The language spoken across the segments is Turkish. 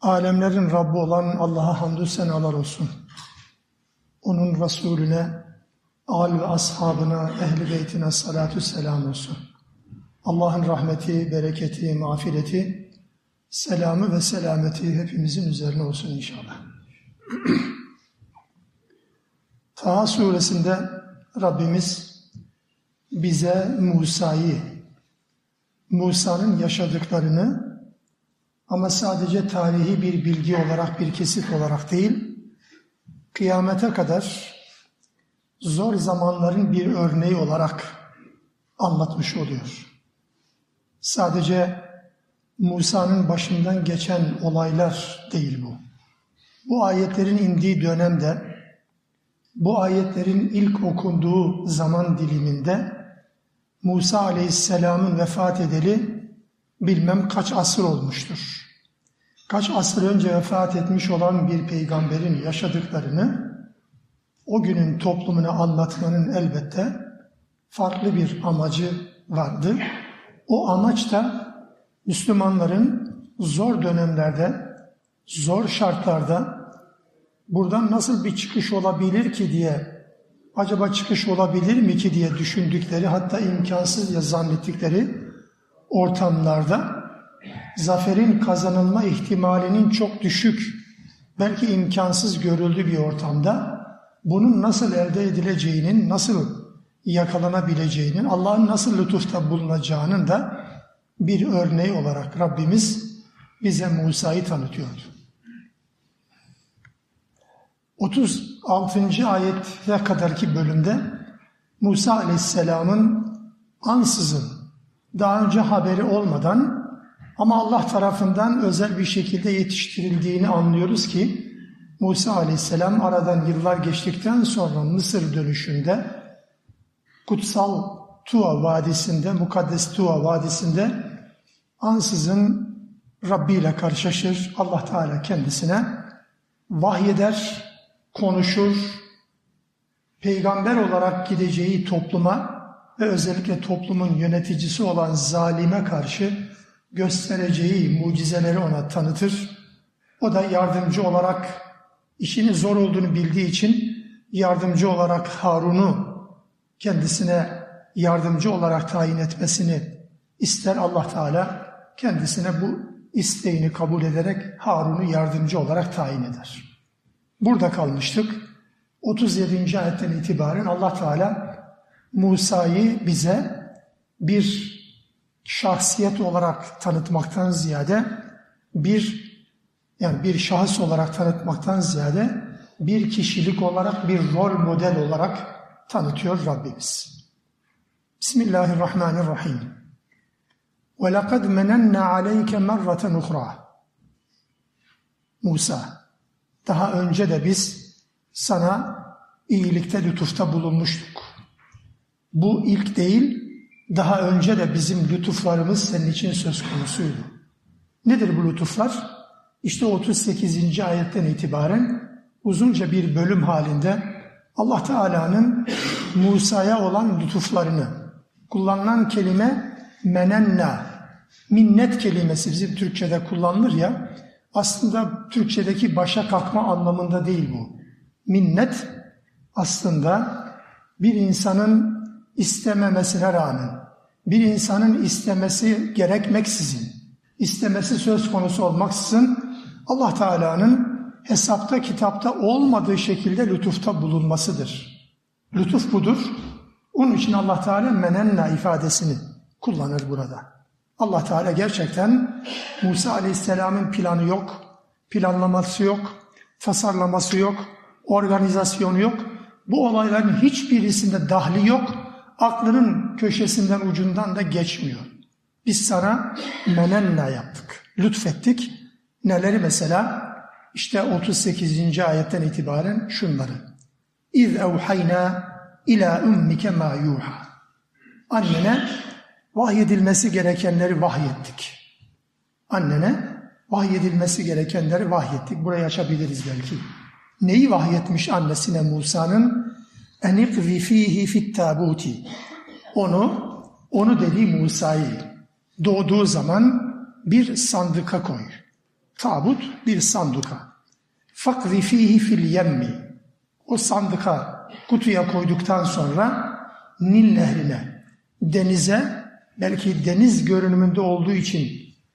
Alemlerin Rabbi olan Allah'a hamdü senalar olsun. Onun Resulüne, al ve ashabına, ehli beytine salatü selam olsun. Allah'ın rahmeti, bereketi, mağfireti, selamı ve selameti hepimizin üzerine olsun inşallah. Taha suresinde Rabbimiz bize Musa'yı, Musa'nın yaşadıklarını ama sadece tarihi bir bilgi olarak, bir kesit olarak değil, kıyamete kadar zor zamanların bir örneği olarak anlatmış oluyor. Sadece Musa'nın başından geçen olaylar değil bu. Bu ayetlerin indiği dönemde, bu ayetlerin ilk okunduğu zaman diliminde Musa Aleyhisselam'ın vefat edeli bilmem kaç asır olmuştur. Kaç asır önce vefat etmiş olan bir peygamberin yaşadıklarını o günün toplumuna anlatmanın elbette farklı bir amacı vardı. O amaç da Müslümanların zor dönemlerde, zor şartlarda buradan nasıl bir çıkış olabilir ki diye, acaba çıkış olabilir mi ki diye düşündükleri, hatta imkansız ya zannettikleri ortamlarda zaferin kazanılma ihtimalinin çok düşük, belki imkansız görüldüğü bir ortamda bunun nasıl elde edileceğinin, nasıl yakalanabileceğinin, Allah'ın nasıl lütufta bulunacağının da bir örneği olarak Rabbimiz bize Musa'yı tanıtıyordu. 36. ayete kadarki bölümde Musa Aleyhisselam'ın ansızın daha önce haberi olmadan ama Allah tarafından özel bir şekilde yetiştirildiğini anlıyoruz ki Musa Aleyhisselam aradan yıllar geçtikten sonra Mısır dönüşünde kutsal Tua Vadisi'nde, mukaddes Tua Vadisi'nde ansızın Rabbi ile karşılaşır. Allah Teala kendisine vahyeder, konuşur, peygamber olarak gideceği topluma ve özellikle toplumun yöneticisi olan zalime karşı göstereceği mucizeleri ona tanıtır. O da yardımcı olarak işinin zor olduğunu bildiği için yardımcı olarak Harun'u kendisine yardımcı olarak tayin etmesini ister Allah Teala kendisine bu isteğini kabul ederek Harun'u yardımcı olarak tayin eder. Burada kalmıştık. 37. ayetten itibaren Allah Teala Musa'yı bize bir şahsiyet olarak tanıtmaktan ziyade bir yani bir şahıs olarak tanıtmaktan ziyade bir kişilik olarak bir rol model olarak tanıtıyor Rabbimiz. Bismillahirrahmanirrahim. Ve lekad menenna aleyke merraten. Musa, daha önce de biz sana iyilikte lütufta bulunmuştuk. Bu ilk değil, daha önce de bizim lütuflarımız senin için söz konusuydu. Nedir bu lütuflar? İşte 38. ayetten itibaren uzunca bir bölüm halinde Allah Teala'nın Musa'ya olan lütuflarını kullanılan kelime menenna, minnet kelimesi bizim Türkçe'de kullanılır ya, aslında Türkçedeki başa kalkma anlamında değil bu. Minnet aslında bir insanın istememesine rağmen, bir insanın istemesi gerekmeksizin, istemesi söz konusu olmaksızın Allah Teala'nın hesapta kitapta olmadığı şekilde lütufta bulunmasıdır. Lütuf budur. Onun için Allah Teala menenna ifadesini kullanır burada. Allah Teala gerçekten Musa Aleyhisselam'ın planı yok, planlaması yok, tasarlaması yok, organizasyonu yok. Bu olayların hiçbirisinde dahli yok, aklının köşesinden ucundan da geçmiyor. Biz sana menenna yaptık, lütfettik Neleri mesela? İşte 38. ayetten itibaren şunları. İz evhayna ila ummike ma yuha. Annene vahyedilmesi gerekenleri vahyettik. Annene vahyedilmesi gerekenleri vahyettik. Burayı açabiliriz belki. Neyi vahyetmiş annesine Musa'nın? Enikzi fihi fit tabuti. Onu, onu dedi Musa'yı doğduğu zaman bir sandıka koy. Tabut bir sanduka. Fakzi fihi fil yemmi. O sandıka kutuya koyduktan sonra Nil nehrine, denize, belki deniz görünümünde olduğu için,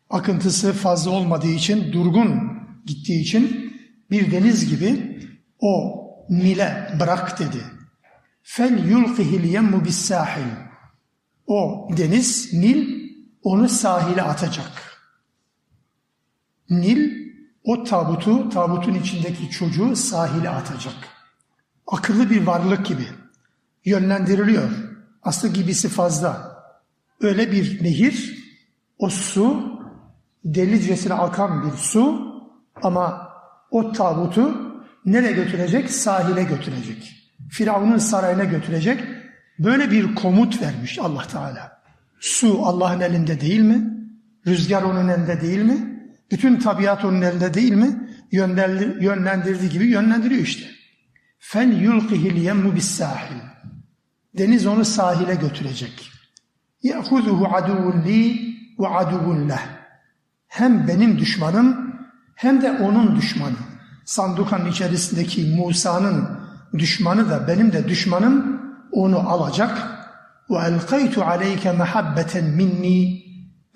akıntısı fazla olmadığı için, durgun gittiği için bir deniz gibi o Nil'e bırak dedi. Fel yulqihil yemmu bis sahil. O deniz, Nil onu sahile atacak. Nil o tabutu, tabutun içindeki çocuğu sahile atacak. Akıllı bir varlık gibi yönlendiriliyor. Aslı gibisi fazla. Öyle bir nehir, o su delicesine akan bir su ama o tabutu nereye götürecek? Sahile götürecek. Firavun'un sarayına götürecek. Böyle bir komut vermiş Allah Teala. Su Allah'ın elinde değil mi? Rüzgar onun elinde değil mi? Bütün tabiat onun elinde değil mi? Yönlendirdiği gibi yönlendiriyor işte. Fel yulqihil yemmu bis sahil. Deniz onu sahile götürecek. Ya'huzuhu aduvun li ve aduvun leh. Hem benim düşmanım hem de onun düşmanı. Sandukanın içerisindeki Musa'nın düşmanı da benim de düşmanım onu alacak. Ve elkaytu aleyke mehabbeten minni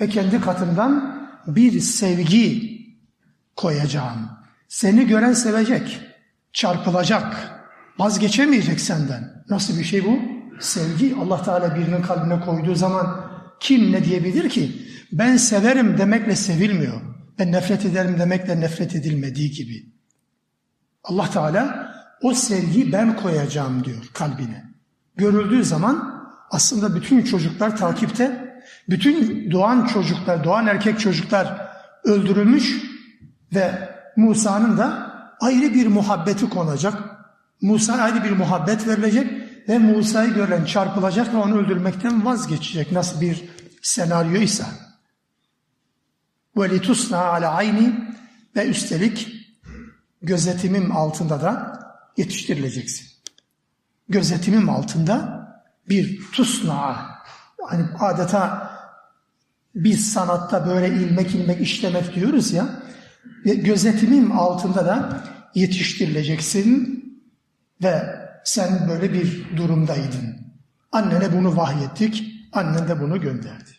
ve kendi katımdan bir sevgi koyacağım. Seni gören sevecek, çarpılacak, vazgeçemeyecek senden. Nasıl bir şey bu? Sevgi Allah Teala birinin kalbine koyduğu zaman kim ne diyebilir ki? Ben severim demekle sevilmiyor. Ben nefret ederim demekle nefret edilmediği gibi. Allah Teala o sevgi ben koyacağım diyor kalbine. Görüldüğü zaman aslında bütün çocuklar takipte, bütün doğan çocuklar, doğan erkek çocuklar öldürülmüş ve Musa'nın da ayrı bir muhabbeti konacak. Musa ayrı bir muhabbet verilecek ve Musa'yı gören çarpılacak ve onu öldürmekten vazgeçecek. Nasıl bir senaryoysa. وَلِتُسْنَا عَلَى ayni Ve üstelik gözetimim altında da yetiştirileceksin. Gözetimim altında bir tusna, hani adeta biz sanatta böyle ilmek ilmek işlemek diyoruz ya, gözetimim altında da yetiştirileceksin ve sen böyle bir durumdaydın. Annene bunu vahyettik, annen de bunu gönderdi.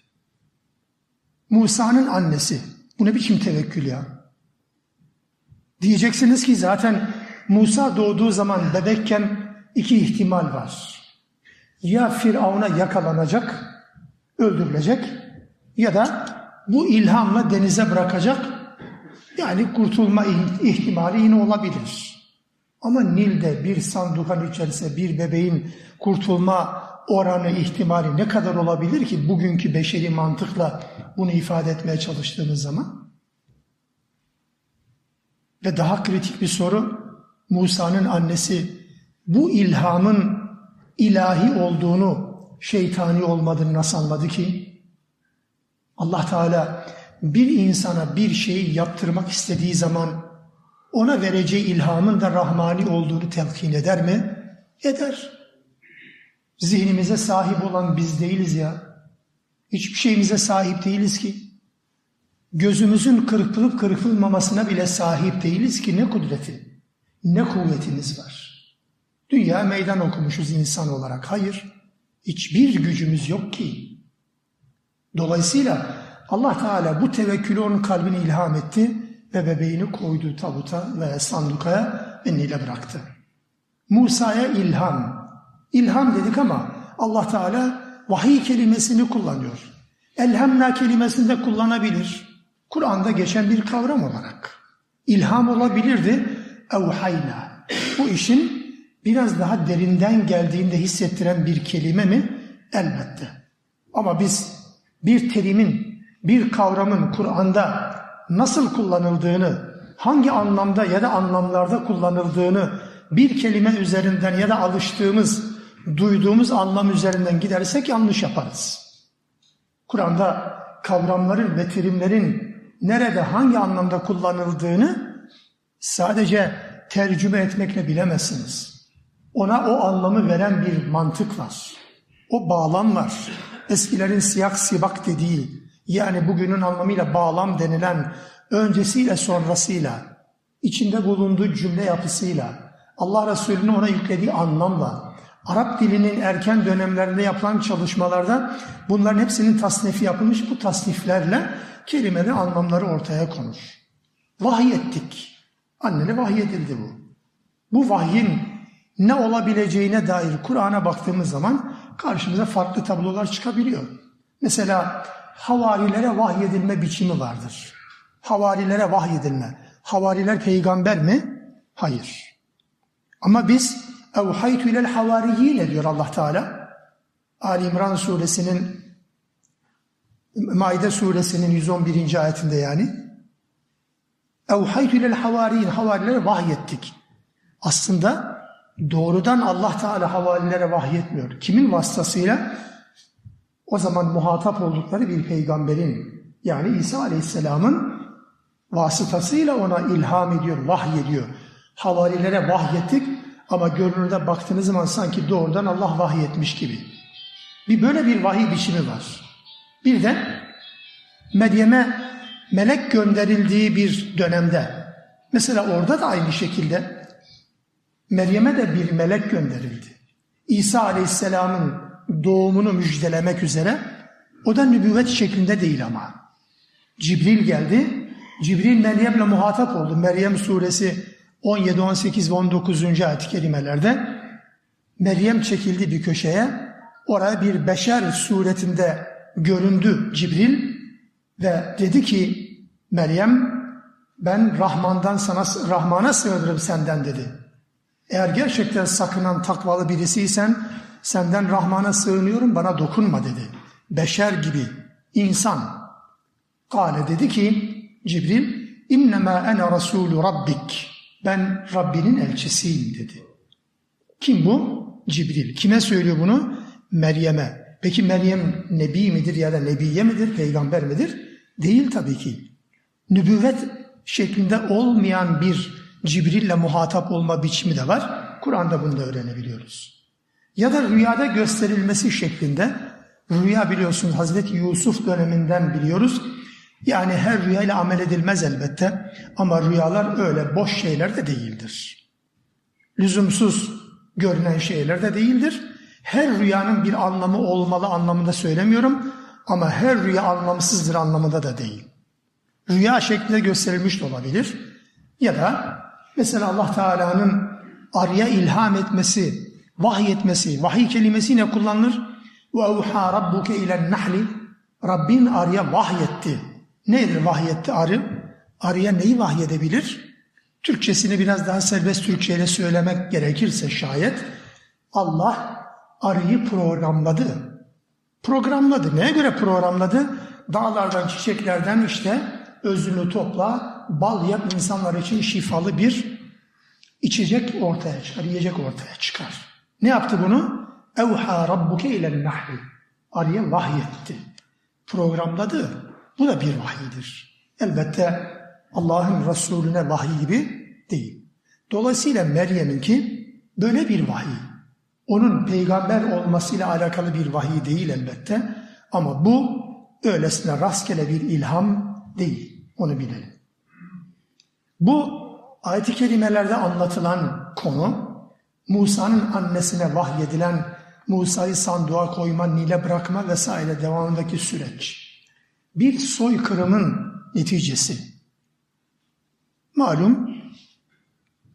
Musa'nın annesi, bu ne biçim tevekkül ya? Diyeceksiniz ki zaten Musa doğduğu zaman bebekken iki ihtimal var. Ya Firavun'a yakalanacak, öldürülecek ya da bu ilhamla denize bırakacak. Yani kurtulma ihtimali yine olabilir. Ama Nil'de bir sandukan içerisinde bir bebeğin kurtulma oranı ihtimali ne kadar olabilir ki bugünkü beşeri mantıkla bunu ifade etmeye çalıştığımız zaman? Ve daha kritik bir soru, Musa'nın annesi bu ilhamın ilahi olduğunu, şeytani olmadığını nasıl anladı ki? Allah Teala bir insana bir şeyi yaptırmak istediği zaman ona vereceği ilhamın da rahmani olduğunu telkin eder mi? Eder. Zihnimize sahip olan biz değiliz ya. Hiçbir şeyimize sahip değiliz ki. Gözümüzün kırpılıp kırpılmamasına bile sahip değiliz ki ne kudreti, ne kuvvetimiz var. Dünya meydan okumuşuz insan olarak. Hayır, hiçbir gücümüz yok ki. Dolayısıyla Allah Teala bu tevekkülü onun kalbine ilham etti ve bebeğini koydu tabuta ve sandukaya ve Nil'e bıraktı. Musa'ya ilham. İlham dedik ama Allah Teala vahiy kelimesini kullanıyor. Elhamna kelimesini de kullanabilir. Kur'an'da geçen bir kavram olarak. İlham olabilirdi. Evhayna. Bu işin biraz daha derinden geldiğinde hissettiren bir kelime mi? Elbette. Ama biz bir terimin, bir kavramın Kur'an'da nasıl kullanıldığını, hangi anlamda ya da anlamlarda kullanıldığını bir kelime üzerinden ya da alıştığımız, duyduğumuz anlam üzerinden gidersek yanlış yaparız. Kur'an'da kavramların ve terimlerin nerede hangi anlamda kullanıldığını sadece tercüme etmekle bilemezsiniz. Ona o anlamı veren bir mantık var. O bağlam var. Eskilerin siyak sibak dediği yani bugünün anlamıyla bağlam denilen öncesiyle sonrasıyla, içinde bulunduğu cümle yapısıyla, Allah Resulü'nün ona yüklediği anlamla, Arap dilinin erken dönemlerinde yapılan çalışmalarda bunların hepsinin tasnifi yapılmış. Bu tasniflerle kelimelerin anlamları ortaya konur. Vahiy ettik. Annene vahiy edildi bu. Bu vahyin ne olabileceğine dair Kur'an'a baktığımız zaman karşımıza farklı tablolar çıkabiliyor. Mesela havarilere vahyedilme biçimi vardır. Havarilere vahyedilme. Havariler peygamber mi? Hayır. Ama biz evhaytu ilel havariyine diyor Allah Teala. Ali İmran suresinin Maide suresinin 111. ayetinde yani. Evhaytu ilel havariyin havarilere vahyettik. Aslında doğrudan Allah Teala havarilere vahyetmiyor. Kimin vasıtasıyla? O zaman muhatap oldukları bir peygamberin yani İsa Aleyhisselam'ın vasıtasıyla ona ilham ediyor, vahyediyor. Havarilere vahyettik ama görünürde baktığınız zaman sanki doğrudan Allah vahyetmiş gibi. Bir böyle bir vahiy biçimi var. Bir de Meryem'e melek gönderildiği bir dönemde mesela orada da aynı şekilde Meryem'e de bir melek gönderildi. İsa Aleyhisselam'ın doğumunu müjdelemek üzere o da nübüvvet şeklinde değil ama. Cibril geldi. Cibril Meryem'le muhatap oldu. Meryem suresi 17, 18 ve 19. ayet-i kerimelerde Meryem çekildi bir köşeye. Oraya bir beşer suretinde göründü Cibril ve dedi ki Meryem ben Rahman'dan sana Rahman'a sığınırım senden dedi. Eğer gerçekten sakınan takvalı birisiysen senden Rahman'a sığınıyorum bana dokunma dedi. Beşer gibi insan. Kale dedi ki Cibril innema ene rasulü rabbik ben Rabbinin elçisiyim dedi. Kim bu? Cibril. Kime söylüyor bunu? Meryem'e. Peki Meryem nebi midir ya da nebiye midir, peygamber midir? Değil tabii ki. Nübüvvet şeklinde olmayan bir Cibril'le muhatap olma biçimi de var. Kur'an'da bunu da öğrenebiliyoruz. Ya da rüyada gösterilmesi şeklinde, rüya biliyorsunuz Hazreti Yusuf döneminden biliyoruz. Yani her rüyayla amel edilmez elbette ama rüyalar öyle boş şeyler de değildir. Lüzumsuz görünen şeyler de değildir. Her rüyanın bir anlamı olmalı anlamında söylemiyorum ama her rüya anlamsızdır anlamında da değil. Rüya şeklinde gösterilmiş de olabilir. Ya da mesela Allah Teala'nın arıya ilham etmesi, vahiy etmesi, vahiy kelimesi ne kullanılır? Evhâ rabbuke ilen nahli Rabbin arıya vahyetti. Nedir vahyetti arı? Arıya neyi vahyedebilir? Türkçesini biraz daha serbest Türkçeyle söylemek gerekirse şayet Allah arıyı programladı. Programladı. Neye göre programladı? Dağlardan, çiçeklerden işte özünü topla, bal yap insanlar için şifalı bir içecek ortaya çıkar, yiyecek ortaya çıkar. Ne yaptı bunu? Evha rabbuke ilen nahli. Arıya vahyetti. Programladı. Bu da bir vahiydir. Elbette Allah'ın Resulüne vahiy gibi değil. Dolayısıyla Meryem'inki böyle bir vahiy. Onun peygamber olmasıyla alakalı bir vahiy değil elbette. Ama bu öylesine rastgele bir ilham değil. Onu bilelim. Bu ayet-i kerimelerde anlatılan konu Musa'nın annesine vahyedilen Musa'yı sanduğa koyma, Nil'e bırakma vesaire devamındaki süreç bir soykırımın neticesi. Malum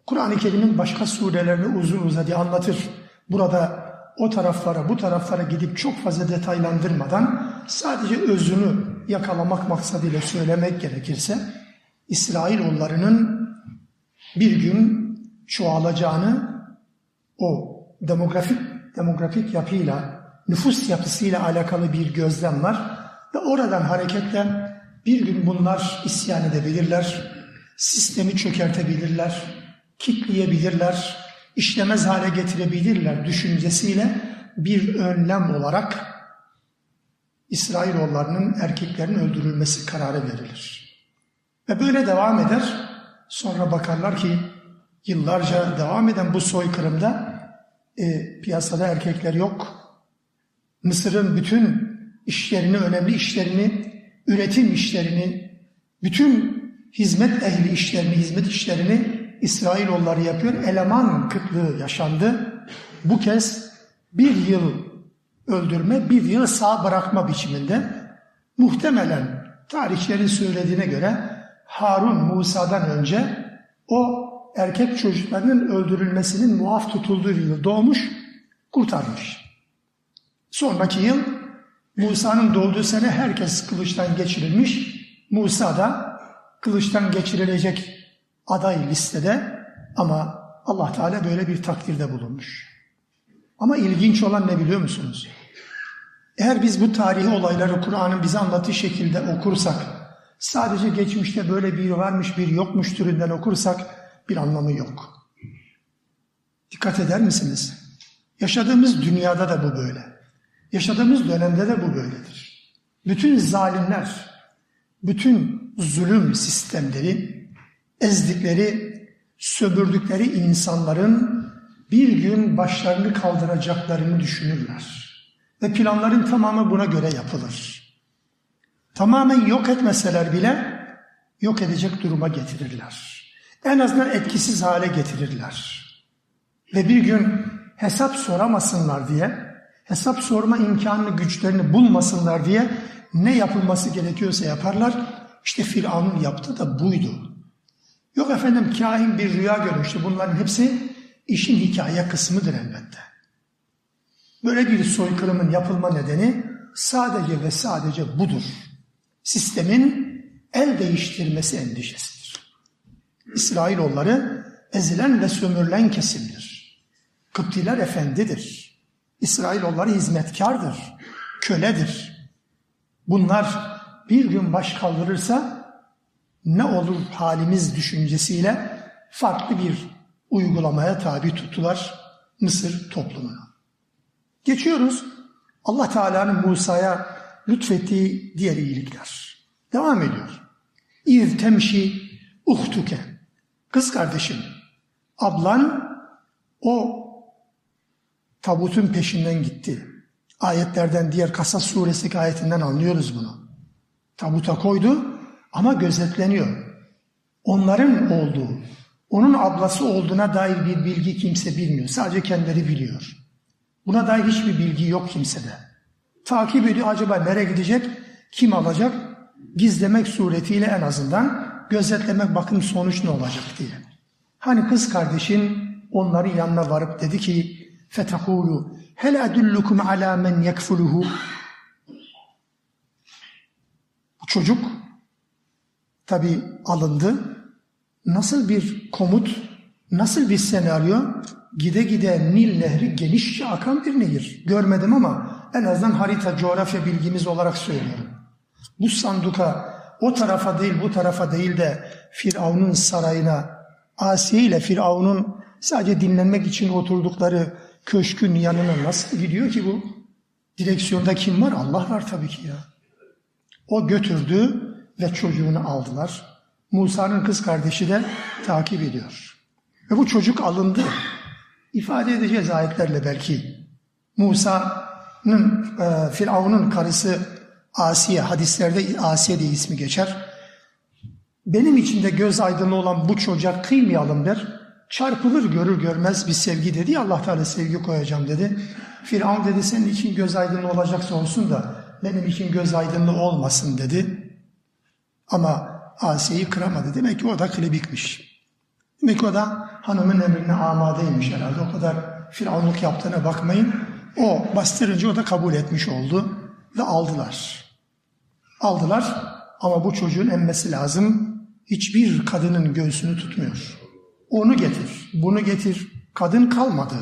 Kur'an-ı Kerim'in başka surelerini uzun uzadı anlatır. Burada o taraflara bu taraflara gidip çok fazla detaylandırmadan sadece özünü yakalamak maksadıyla söylemek gerekirse İsrailoğullarının bir gün çoğalacağını o demografik demografik yapıyla nüfus yapısıyla alakalı bir gözlem var. Ve oradan hareketle Bir gün bunlar isyan edebilirler, sistemi çökertebilirler, kitleyebilirler, işlemez hale getirebilirler düşüncesiyle bir önlem olarak İsrailoğullarının erkeklerin öldürülmesi kararı verilir. Ve böyle devam eder. Sonra bakarlar ki yıllarca devam eden bu soykırımda e, piyasada erkekler yok. Mısır'ın bütün işlerini, önemli işlerini, üretim işlerini, bütün hizmet ehli işlerini, hizmet işlerini İsrailoğulları yapıyor. Eleman kıtlığı yaşandı. Bu kez bir yıl öldürme, bir yıl sağ bırakma biçiminde muhtemelen tarihçilerin söylediğine göre Harun Musa'dan önce o erkek çocuklarının öldürülmesinin muaf tutulduğu yıl doğmuş, kurtarmış. Sonraki yıl Musa'nın doğduğu sene herkes kılıçtan geçirilmiş. Musa da kılıçtan geçirilecek aday listede ama Allah Teala böyle bir takdirde bulunmuş. Ama ilginç olan ne biliyor musunuz? Eğer biz bu tarihi olayları Kur'an'ın bize anlattığı şekilde okursak, sadece geçmişte böyle bir varmış bir yokmuş türünden okursak bir anlamı yok. Dikkat eder misiniz? Yaşadığımız dünyada da bu böyle. Yaşadığımız dönemde de bu böyledir. Bütün zalimler, bütün zulüm sistemleri, ezdikleri, sömürdükleri insanların bir gün başlarını kaldıracaklarını düşünürler. Ve planların tamamı buna göre yapılır. Tamamen yok etmeseler bile yok edecek duruma getirirler. En azından etkisiz hale getirirler. Ve bir gün hesap soramasınlar diye hesap sorma imkanını, güçlerini bulmasınlar diye ne yapılması gerekiyorsa yaparlar. İşte Firavun'un yaptığı da buydu. Yok efendim kahin bir rüya görmüştü. Bunların hepsi işin hikaye kısmıdır elbette. Böyle bir soykırımın yapılma nedeni sadece ve sadece budur. Sistemin el değiştirmesi endişesidir. İsrailoğulları ezilen ve sömürülen kesimdir. Kıptiler efendidir. İsrailoğulları hizmetkardır, köledir. Bunlar bir gün baş kaldırırsa ne olur halimiz düşüncesiyle farklı bir uygulamaya tabi tuttular Mısır toplumuna. Geçiyoruz Allah Teala'nın Musa'ya lütfettiği diğer iyilikler. Devam ediyor. İz temşi uhtuke. Kız kardeşim, ablan o tabutun peşinden gitti. Ayetlerden diğer Kasas suresi ayetinden anlıyoruz bunu. Tabuta koydu ama gözetleniyor. Onların olduğu, onun ablası olduğuna dair bir bilgi kimse bilmiyor. Sadece kendileri biliyor. Buna dair hiçbir bilgi yok kimsede. Takip ediyor acaba nereye gidecek, kim alacak? Gizlemek suretiyle en azından gözetlemek bakın sonuç ne olacak diye. Hani kız kardeşin onların yanına varıp dedi ki fetekulu hel edullukum ala men yekfuluhu çocuk tabi alındı. Nasıl bir komut, nasıl bir senaryo? Gide gide Nil Nehri genişçe akan bir nehir. Görmedim ama en azından harita, coğrafya bilgimiz olarak söylüyorum. Bu sanduka o tarafa değil bu tarafa değil de Firavun'un sarayına, Asiye ile Firavun'un sadece dinlenmek için oturdukları köşkün yanına nasıl gidiyor ki bu? Direksiyonda kim var? Allah var tabii ki ya. O götürdü ve çocuğunu aldılar. Musa'nın kız kardeşi de takip ediyor. Ve bu çocuk alındı. İfade edeceğiz ayetlerle belki. Musa'nın, e, Firavun'un karısı Asiye, hadislerde Asiye diye ismi geçer. Benim içinde göz aydınlığı olan bu çocuğa kıymayalım der çarpılır görür görmez bir sevgi dedi. Allah Teala sevgi koyacağım dedi. Firavun dedi senin için göz aydınlığı olacaksa olsun da benim için göz aydınlığı olmasın dedi. Ama Asiye'yi kıramadı. Demek ki o da klibikmiş. Demek ki o da hanımın emrine amadeymiş herhalde. O kadar firavunluk yaptığına bakmayın. O bastırınca o da kabul etmiş oldu ve aldılar. Aldılar ama bu çocuğun emmesi lazım. Hiçbir kadının göğsünü tutmuyor. Onu getir, bunu getir. Kadın kalmadı.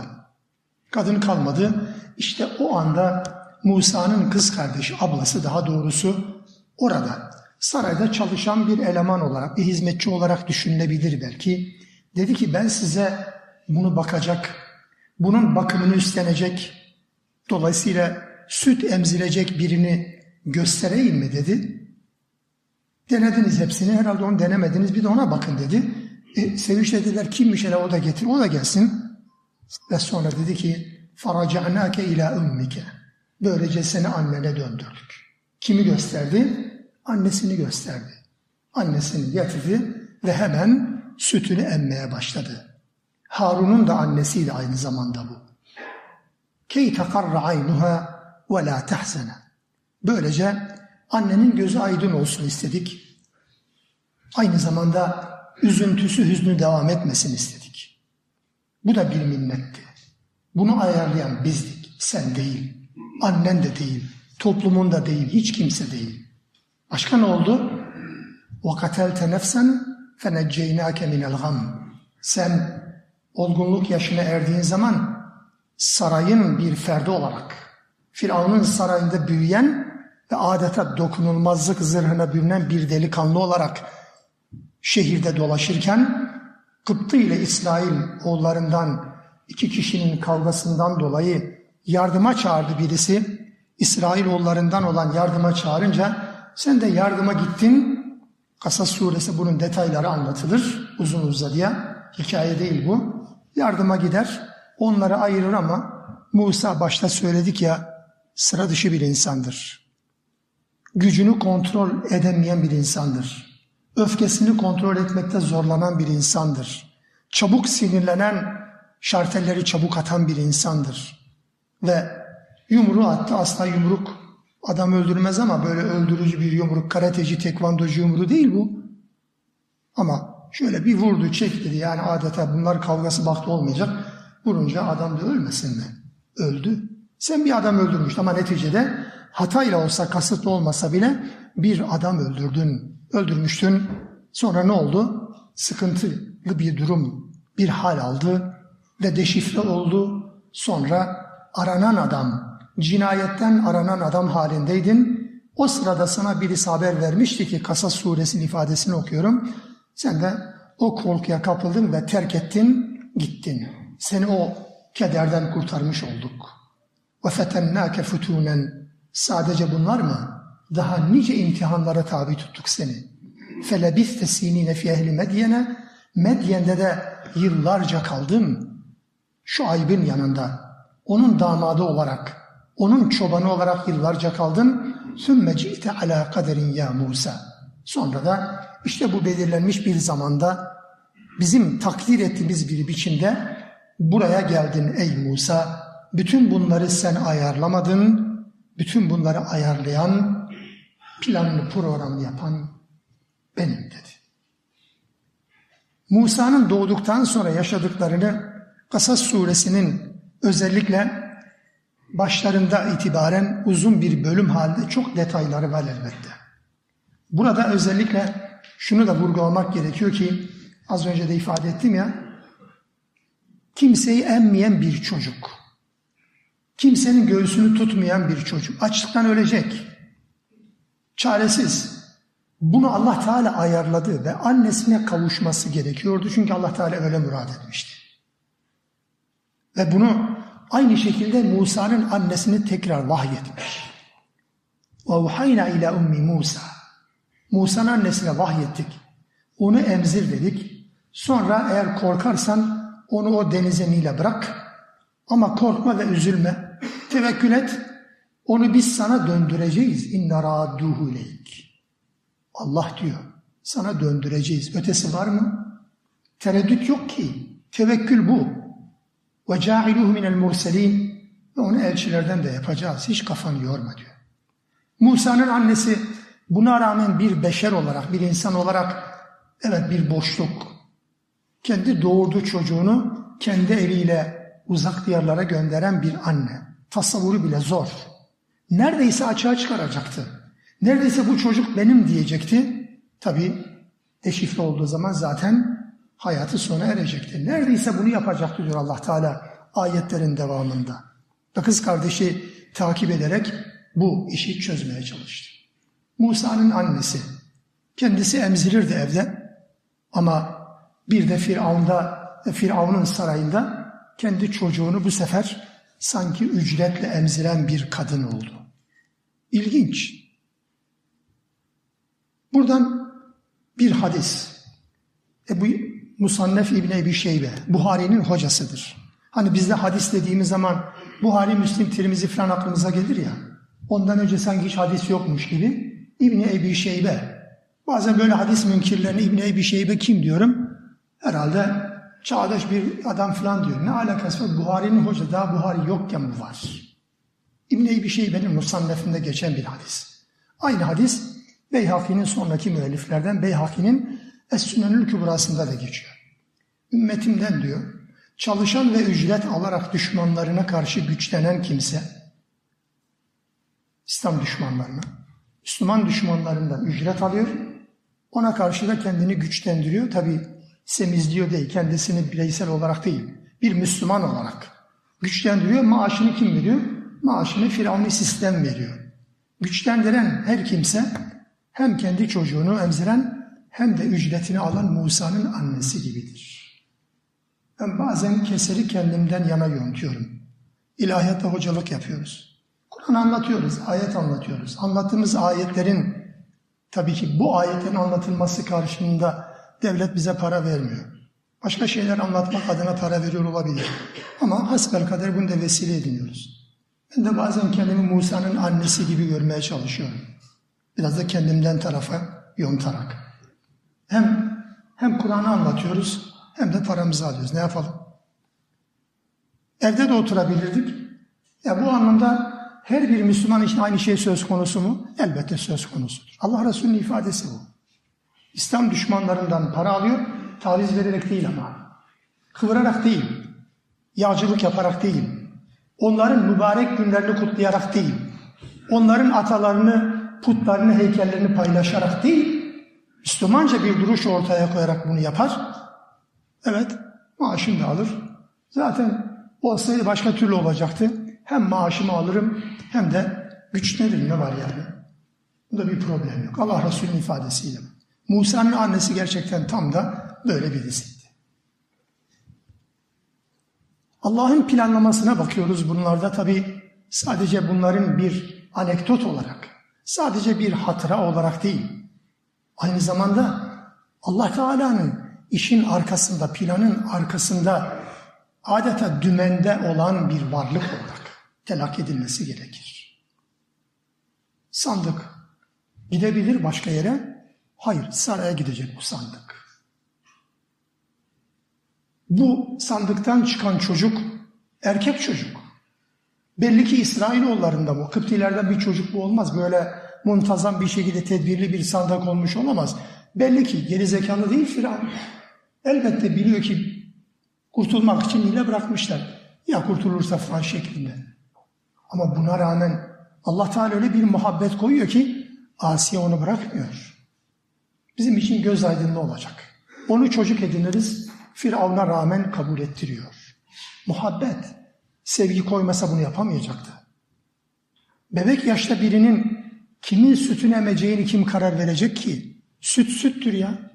Kadın kalmadı. İşte o anda Musa'nın kız kardeşi, ablası daha doğrusu orada sarayda çalışan bir eleman olarak, bir hizmetçi olarak düşünülebilir belki. Dedi ki ben size bunu bakacak, bunun bakımını üstlenecek, dolayısıyla süt emzirecek birini göstereyim mi dedi. Denediniz hepsini, herhalde onu denemediniz, bir de ona bakın dedi. E, sevinç dediler, kimmiş hele o da getir, o da gelsin. Ve sonra dedi ki, فَرَجَعْنَاكَ ila ümmike. Böylece seni annene döndürdük. Kimi gösterdi? Annesini gösterdi. Annesini getirdi ve hemen sütünü emmeye başladı. Harun'un da annesiydi aynı zamanda bu. Key takarra aynuha ve la tahzana. Böylece annenin gözü aydın olsun istedik. Aynı zamanda üzüntüsü hüznü devam etmesin istedik. Bu da bir minnetti. Bunu ayarlayan bizdik, sen değil. Annen de değil, toplumun da değil, hiç kimse değil. Başka ne oldu? وَقَتَلْتَ نَفْسًا فَنَجَّيْنَاكَ مِنَ الْغَمِّ Sen olgunluk yaşına erdiğin zaman sarayın bir ferdi olarak, Firavun'un sarayında büyüyen ve adeta dokunulmazlık zırhına bürünen bir delikanlı olarak şehirde dolaşırken Kıptı ile İsrail oğullarından iki kişinin kavgasından dolayı yardıma çağırdı birisi. İsrail oğullarından olan yardıma çağırınca sen de yardıma gittin. Kasas suresi bunun detayları anlatılır uzun uzadıya. Hikaye değil bu. Yardıma gider, onları ayırır ama Musa başta söyledik ya sıra dışı bir insandır. Gücünü kontrol edemeyen bir insandır. Öfkesini kontrol etmekte zorlanan bir insandır. Çabuk sinirlenen, şartelleri çabuk atan bir insandır. Ve yumruğu attı asla yumruk adam öldürmez ama böyle öldürücü bir yumruk, karateci, tekvandocu yumruğu değil bu. Ama şöyle bir vurdu, çekti yani adeta bunlar kavgası baktı olmayacak. Vurunca adam da ölmesin mi? Öldü. Sen bir adam öldürmüştün ama neticede hatayla olsa, kasıtlı olmasa bile bir adam öldürdün, öldürmüştün. Sonra ne oldu? Sıkıntılı bir durum, bir hal aldı ve deşifre oldu. Sonra aranan adam, cinayetten aranan adam halindeydin. O sırada sana birisi haber vermişti ki Kasas suresinin ifadesini okuyorum. Sen de o korkuya kapıldın ve terk ettin, gittin. Seni o kederden kurtarmış olduk. Ve fetennâke futûnen. Sadece bunlar mı? Daha nice imtihanlara tabi tuttuk seni. Felebiste sinine fi ehli Medyene. Medyen'de de yıllarca kaldın. Şu aybın yanında. Onun damadı olarak, onun çobanı olarak yıllarca kaldın. Sümme ci'te ala kaderin ya Musa. Sonra da işte bu belirlenmiş bir zamanda bizim takdir ettiğimiz bir biçimde buraya geldin ey Musa. Bütün bunları sen ayarlamadın. Bütün bunları ayarlayan, planlı programı yapan benim dedi. Musa'nın doğduktan sonra yaşadıklarını Kasas suresinin özellikle başlarında itibaren uzun bir bölüm halinde çok detayları var elbette. Burada özellikle şunu da vurgulamak gerekiyor ki az önce de ifade ettim ya kimseyi emmeyen bir çocuk kimsenin göğsünü tutmayan bir çocuk açlıktan ölecek çaresiz bunu Allah Teala ayarladı ve annesine kavuşması gerekiyordu çünkü Allah Teala öyle murad etmişti. Ve bunu aynı şekilde Musa'nın annesini tekrar vahyetmiş. وَاُحَيْنَا ile ummi Musa. Musa'nın annesine vahyettik. Onu emzir dedik. Sonra eğer korkarsan onu o denize nile bırak. Ama korkma ve üzülme. Tevekkül et. Onu biz sana döndüreceğiz. İnna radduhu ileyk. Allah diyor. Sana döndüreceğiz. Ötesi var mı? Tereddüt yok ki. Tevekkül bu. Ve ca'iluhu minel murselin. Ve onu elçilerden de yapacağız. Hiç kafanı yorma diyor. Musa'nın annesi buna rağmen bir beşer olarak, bir insan olarak evet bir boşluk. Kendi doğurduğu çocuğunu kendi eliyle uzak diyarlara gönderen bir anne. Tasavvuru bile zor. Neredeyse açığa çıkaracaktı. Neredeyse bu çocuk benim diyecekti. Tabi deşifre olduğu zaman zaten hayatı sona erecekti. Neredeyse bunu yapacaktı diyor Allah Teala ayetlerin devamında. Ve kız kardeşi takip ederek bu işi çözmeye çalıştı. Musa'nın annesi Kendisi emzirirdi evde. Ama bir de Firavun'da, Firavun'un sarayında kendi çocuğunu bu sefer sanki ücretle emziren bir kadın oldu. İlginç. Buradan bir hadis. Ebu Musannef İbni Ebi Şeybe, Buhari'nin hocasıdır. Hani bizde hadis dediğimiz zaman Buhari, Müslim, Tirmizi falan aklımıza gelir ya. Ondan önce sanki hiç hadis yokmuş gibi. İbni Ebi Şeybe. Bazen böyle hadis münkirlerine İbni Ebi Şeybe kim diyorum? Herhalde çağdaş bir adam falan diyor. Ne alakası var? Buhari'nin hoca daha Buhari yokken bu var. İbni Ebi Şeybe'nin Musannef'inde geçen bir hadis. Aynı hadis Beyhaki'nin sonraki müelliflerden Beyhaki'nin Es-Sünenül Kübrası'nda da geçiyor. Ümmetimden diyor, çalışan ve ücret alarak düşmanlarına karşı güçlenen kimse, İslam düşmanlarına, Müslüman düşmanlarından ücret alıyor, ona karşı da kendini güçlendiriyor. Tabi semizliyor değil, kendisini bireysel olarak değil, bir Müslüman olarak güçlendiriyor. Maaşını kim veriyor? Maaşını Firavunlu sistem veriyor. Güçlendiren her kimse hem kendi çocuğunu emziren hem de ücretini alan Musa'nın annesi gibidir. Ben bazen keseri kendimden yana yontuyorum. İlahiyatta hocalık yapıyoruz. Kur'an anlatıyoruz, ayet anlatıyoruz. Anlattığımız ayetlerin tabii ki bu ayetin anlatılması karşılığında devlet bize para vermiyor. Başka şeyler anlatmak adına para veriyor olabilir. Ama hasbel kader bunu da vesile ediniyoruz. Ben de bazen kendimi Musa'nın annesi gibi görmeye çalışıyorum. Biraz da kendimden tarafa yontarak. Hem hem Kur'an'ı anlatıyoruz hem de paramızı alıyoruz. Ne yapalım? Evde de oturabilirdik. Ya bu anlamda her bir Müslüman için aynı şey söz konusu mu? Elbette söz konusudur. Allah Resulü'nün ifadesi bu. İslam düşmanlarından para alıyor, taviz vererek değil ama. Kıvırarak değil, yağcılık yaparak değil, onların mübarek günlerini kutlayarak değil, onların atalarını putlarını, heykellerini paylaşarak değil, Müslümanca bir duruş ortaya koyarak bunu yapar. Evet, maaşını da alır. Zaten olsaydı başka türlü olacaktı. Hem maaşımı alırım hem de güçlenirim ne var yani. Bunda bir problem yok. Allah Resulü'nün ifadesiyle. Musa'nın annesi gerçekten tam da böyle birisiydi. Allah'ın planlamasına bakıyoruz bunlarda tabi sadece bunların bir anekdot olarak Sadece bir hatıra olarak değil, aynı zamanda Allah Teala'nın işin arkasında, planın arkasında adeta dümende olan bir varlık olarak telak edilmesi gerekir. Sandık gidebilir başka yere, hayır saraya gidecek bu sandık. Bu sandıktan çıkan çocuk erkek çocuk. Belli ki İsrailoğullarında bu. Kıptilerden bir çocuk bu olmaz. Böyle muntazam bir şekilde tedbirli bir sandık olmuş olamaz. Belli ki geri zekalı değil Firavun. Elbette biliyor ki kurtulmak için hile bırakmışlar. Ya kurtulursa falan şeklinde. Ama buna rağmen Allah Teala öyle bir muhabbet koyuyor ki Asiye onu bırakmıyor. Bizim için göz aydınlığı olacak. Onu çocuk ediniriz, Firavun'a rağmen kabul ettiriyor. Muhabbet. Sevgi koymasa bunu yapamayacaktı. Bebek yaşta birinin kimin sütünü emeceğini kim karar verecek ki? Süt süttür ya.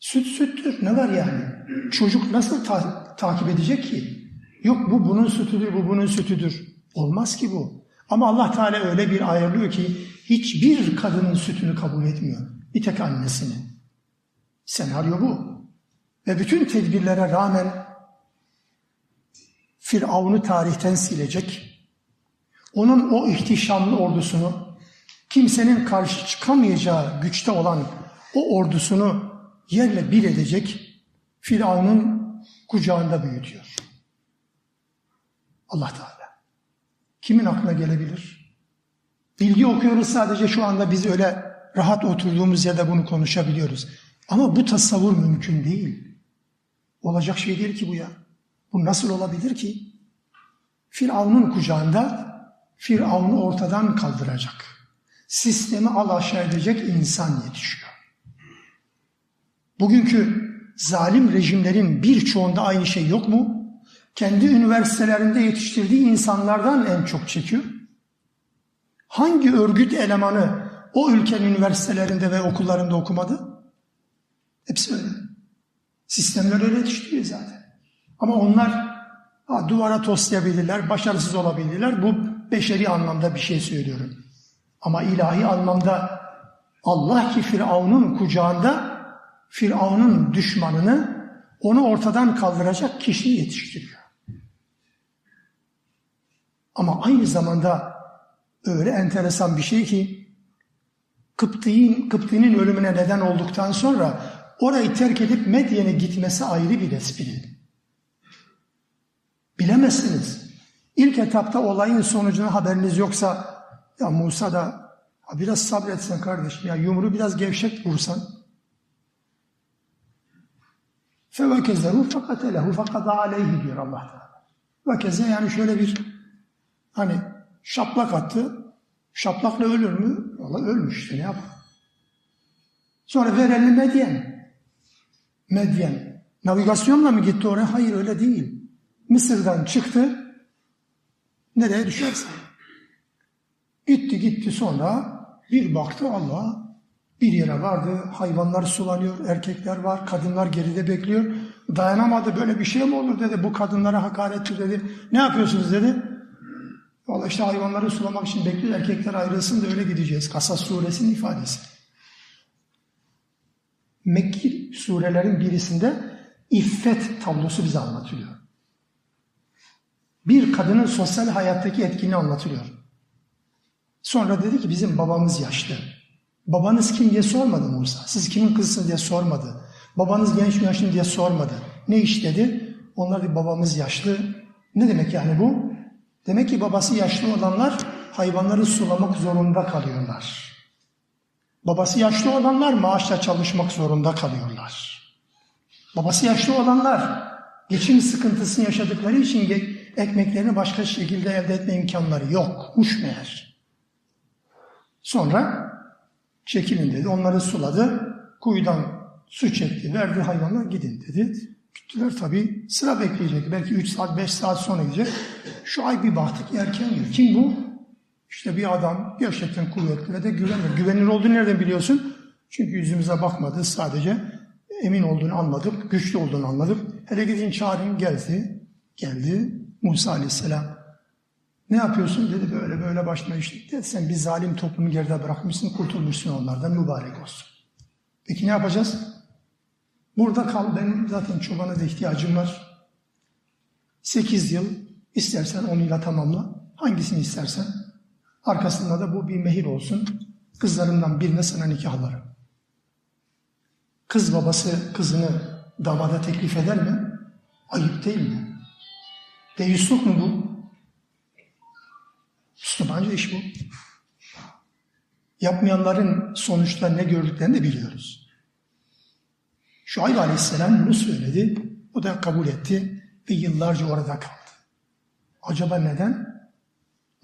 Süt süttür. Ne var yani? Çocuk nasıl ta- takip edecek ki? Yok bu bunun sütüdür, bu bunun sütüdür. Olmaz ki bu. Ama Allah Teala öyle bir ayarlıyor ki hiçbir kadının sütünü kabul etmiyor. Bir tek annesini. Senaryo bu. Ve bütün tedbirlere rağmen Firavun'u tarihten silecek, onun o ihtişamlı ordusunu, kimsenin karşı çıkamayacağı güçte olan o ordusunu yerle bir edecek Firavun'un kucağında büyütüyor. Allah Teala. Kimin aklına gelebilir? Bilgi okuyoruz sadece şu anda biz öyle rahat oturduğumuz yerde bunu konuşabiliyoruz. Ama bu tasavvur mümkün değil. Olacak şey değil ki bu ya. Bu nasıl olabilir ki? Firavun'un kucağında Firavun'u ortadan kaldıracak. Sistemi al aşağı edecek insan yetişiyor. Bugünkü zalim rejimlerin birçoğunda aynı şey yok mu? Kendi üniversitelerinde yetiştirdiği insanlardan en çok çekiyor. Hangi örgüt elemanı o ülkenin üniversitelerinde ve okullarında okumadı? Hepsi öyle. Sistemler öyle yetiştiriyor zaten. Ama onlar ha, duvara toslayabilirler, başarısız olabilirler. Bu beşeri anlamda bir şey söylüyorum. Ama ilahi anlamda Allah ki Firavun'un kucağında Firavun'un düşmanını onu ortadan kaldıracak kişiyi yetiştiriyor. Ama aynı zamanda öyle enteresan bir şey ki Kıpti'nin Kıpti'nin ölümüne neden olduktan sonra orayı terk edip Medyen'e gitmesi ayrı bir espri. Bilemezsiniz. İlk etapta olayın sonucuna haberiniz yoksa ya Musa da ya biraz sabretsen kardeşim ya yumru biraz gevşek vursan. Fevekezlehu fakatelehu fakada aleyhi diyor Allah Teala. Vekeze yani şöyle bir hani şaplak attı. Şaplakla ölür mü? Valla ölmüş işte ne yap? Sonra verelim Medyen. Medyen. Navigasyonla mı gitti oraya? Hayır öyle değil. Mısır'dan çıktı. Nereye düşerse. Gitti gitti sonra bir baktı Allah bir yere vardı. Hayvanlar sulanıyor, erkekler var, kadınlar geride bekliyor. Dayanamadı böyle bir şey mi olur dedi. Bu kadınlara hakaretçi dedi. Ne yapıyorsunuz dedi. Valla işte hayvanları sulamak için bekliyor. Erkekler ayrılsın da öyle gideceğiz. Kasas suresinin ifadesi. Mekki surelerin birisinde iffet tablosu bize anlatılıyor. Bir kadının sosyal hayattaki etkinliği anlatılıyor. Sonra dedi ki bizim babamız yaşlı. Babanız kim diye sormadı Musa. Siz kimin kızısınız diye sormadı. Babanız genç mi yaşlı diye sormadı. Ne iş dedi? Onlar dedi babamız yaşlı. Ne demek yani bu? Demek ki babası yaşlı olanlar hayvanları sulamak zorunda kalıyorlar. Babası yaşlı olanlar maaşla çalışmak zorunda kalıyorlar. Babası yaşlı olanlar geçim sıkıntısını yaşadıkları için ekmeklerini başka şekilde elde etme imkanları yokmuş meğer. Sonra çekilin dedi. Onları suladı. Kuyudan su çekti, verdi hayvanlar gidin dedi. Gittiler tabii sıra bekleyecek. Belki 3 saat, 5 saat sonra gidecek. Şu ay bir baktık erken geliyor. Kim bu? İşte bir adam gerçekten kuvvetli ve de güvenilir. Güvenilir olduğunu nereden biliyorsun? Çünkü yüzümüze bakmadı sadece. Emin olduğunu anladık, güçlü olduğunu anladık. Hele gidin çağırın geldi. Geldi Musa aleyhisselam. Ne yapıyorsun? Dedi böyle böyle başına işte. Dedi, sen bir zalim toplumu geride bırakmışsın, kurtulmuşsun onlardan mübarek olsun. Peki ne yapacağız? Burada kal, benim zaten çobana da ihtiyacım var. Sekiz yıl, istersen onuyla tamamla. Hangisini istersen. Arkasında da bu bir mehir olsun. Kızlarından birine sana nikahlarım. Kız babası kızını damada teklif eder mi? Ayıp değil mi? Deyyusluk mu bu? Müslümanca iş bu. Yapmayanların sonuçta ne gördüklerini de biliyoruz. Şuayb Aleyhisselam bunu söyledi. O da kabul etti ve yıllarca orada kaldı. Acaba neden?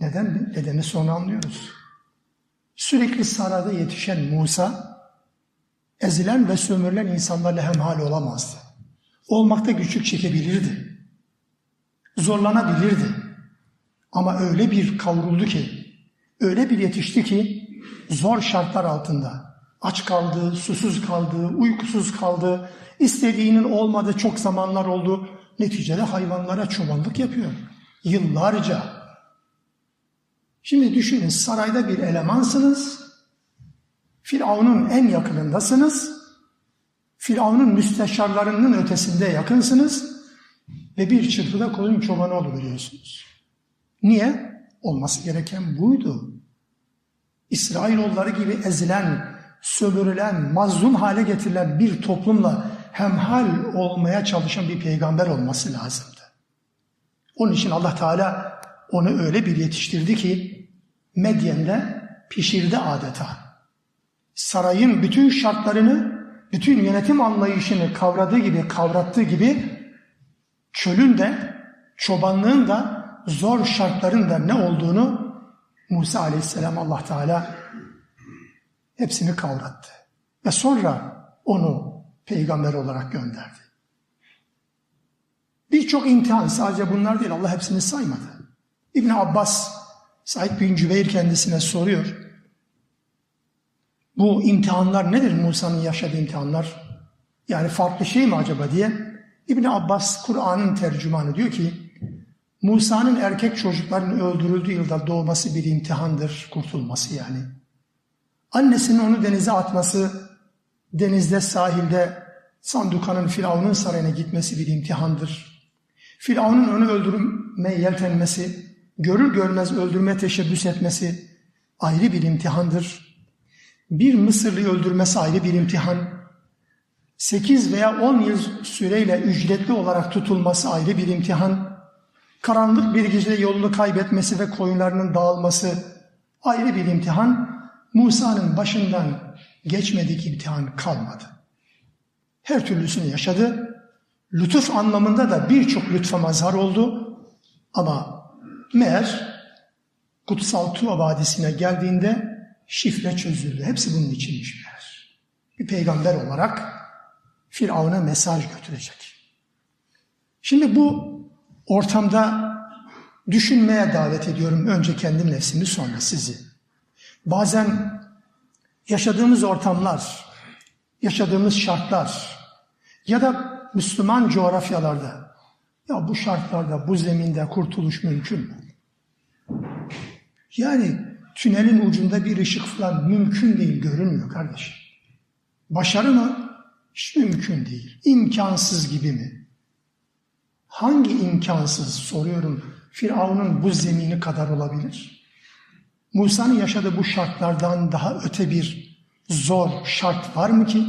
Neden? Nedeni sonra anlıyoruz. Sürekli sarada yetişen Musa, ezilen ve sömürülen insanlarla hemhal olamazdı. Olmakta güçlük çekebilirdi. Zorlanabilirdi. Ama öyle bir kavruldu ki, öyle bir yetişti ki zor şartlar altında aç kaldı, susuz kaldı, uykusuz kaldı, istediğinin olmadığı çok zamanlar oldu. Neticede hayvanlara çobanlık yapıyor. Yıllarca. Şimdi düşünün sarayda bir elemansınız. Firavun'un en yakınındasınız. Firavun'un müsteşarlarının ötesinde yakınsınız. Ve bir çırpıda koyun çobanı oluveriyorsunuz. Niye? Olması gereken buydu. İsrailoğulları gibi ezilen, sömürülen, mazlum hale getirilen bir toplumla hemhal olmaya çalışan bir peygamber olması lazımdı. Onun için Allah Teala onu öyle bir yetiştirdi ki Medyen'de pişirdi adeta. Sarayın bütün şartlarını, bütün yönetim anlayışını kavradığı gibi, kavrattığı gibi çölün de, çobanlığın da zor şartların da ne olduğunu Musa aleyhisselam Allah Teala hepsini kavrattı. Ve sonra onu peygamber olarak gönderdi. Birçok imtihan sadece bunlar değil Allah hepsini saymadı. İbn Abbas Said bin Cübeyr kendisine soruyor. Bu imtihanlar nedir Musa'nın yaşadığı imtihanlar? Yani farklı şey mi acaba diye İbni Abbas Kur'an'ın tercümanı diyor ki Musa'nın erkek çocukların öldürüldüğü yılda doğması bir imtihandır, kurtulması yani. Annesinin onu denize atması, denizde, sahilde Sanduka'nın Firavun'un sarayına gitmesi bir imtihandır. Firavun'un onu öldürmeye yeltenmesi, görür görmez öldürme teşebbüs etmesi ayrı bir imtihandır. Bir Mısırlıyı öldürmesi ayrı bir imtihan. 8 veya 10 yıl süreyle ücretli olarak tutulması ayrı bir imtihan. Karanlık bir gecede yolunu kaybetmesi ve koyunlarının dağılması ayrı bir imtihan. Musa'nın başından geçmedik imtihan kalmadı. Her türlüsünü yaşadı. Lütuf anlamında da birçok lütfa mazhar oldu. Ama meğer Kutsal Tuva Vadisi'ne geldiğinde şifre çözüldü. Hepsi bunun içinmiş meğer. Bir peygamber olarak Firavun'a mesaj götürecek. Şimdi bu ortamda düşünmeye davet ediyorum. Önce kendi nefsimi sonra sizi. Bazen yaşadığımız ortamlar, yaşadığımız şartlar ya da Müslüman coğrafyalarda ya bu şartlarda, bu zeminde kurtuluş mümkün mü? Yani tünelin ucunda bir ışık falan mümkün değil, görünmüyor kardeşim. Başarı mı? Hiç mümkün değil. İmkansız gibi mi? Hangi imkansız soruyorum Firavun'un bu zemini kadar olabilir? Musa'nın yaşadığı bu şartlardan daha öte bir zor şart var mı ki?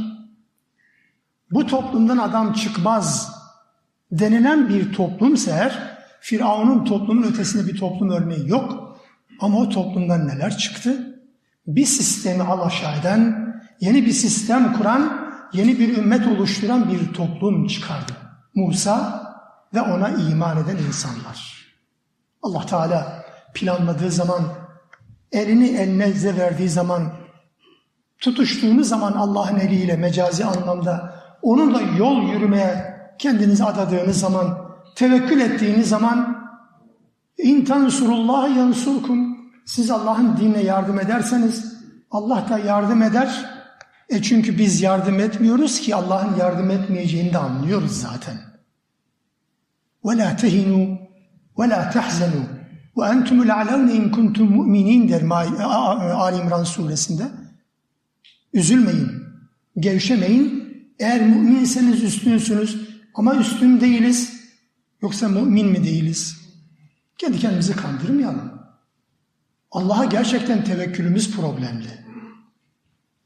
Bu toplumdan adam çıkmaz denilen bir toplumsa eğer Firavun'un toplumun ötesinde bir toplum örneği yok. Ama o toplumdan neler çıktı? Bir sistemi alaşağı eden, yeni bir sistem kuran, yeni bir ümmet oluşturan bir toplum çıkardı. Musa ve ona iman eden insanlar. Allah Teala planladığı zaman, elini elinize verdiği zaman, tutuştuğunuz zaman Allah'ın eliyle mecazi anlamda onunla yol yürümeye kendinizi adadığınız zaman, tevekkül ettiğiniz zaman in tansurullah yansurkum siz Allah'ın dinine yardım ederseniz Allah da yardım eder. E çünkü biz yardım etmiyoruz ki Allah'ın yardım etmeyeceğini de anlıyoruz zaten. وَلَا تَهِنُوا وَلَا تَحْزَنُوا وَاَنْتُمُ الْعَلَوْنَ اِنْ كُنْتُمْ مُؤْمِنِينَ der Ali İmran suresinde. Üzülmeyin, gevşemeyin. Eğer müminseniz üstünsünüz. Ama üstün değiliz. Yoksa mümin mi değiliz? Kendi kendimizi kandırmayalım. Allah'a gerçekten tevekkülümüz problemli.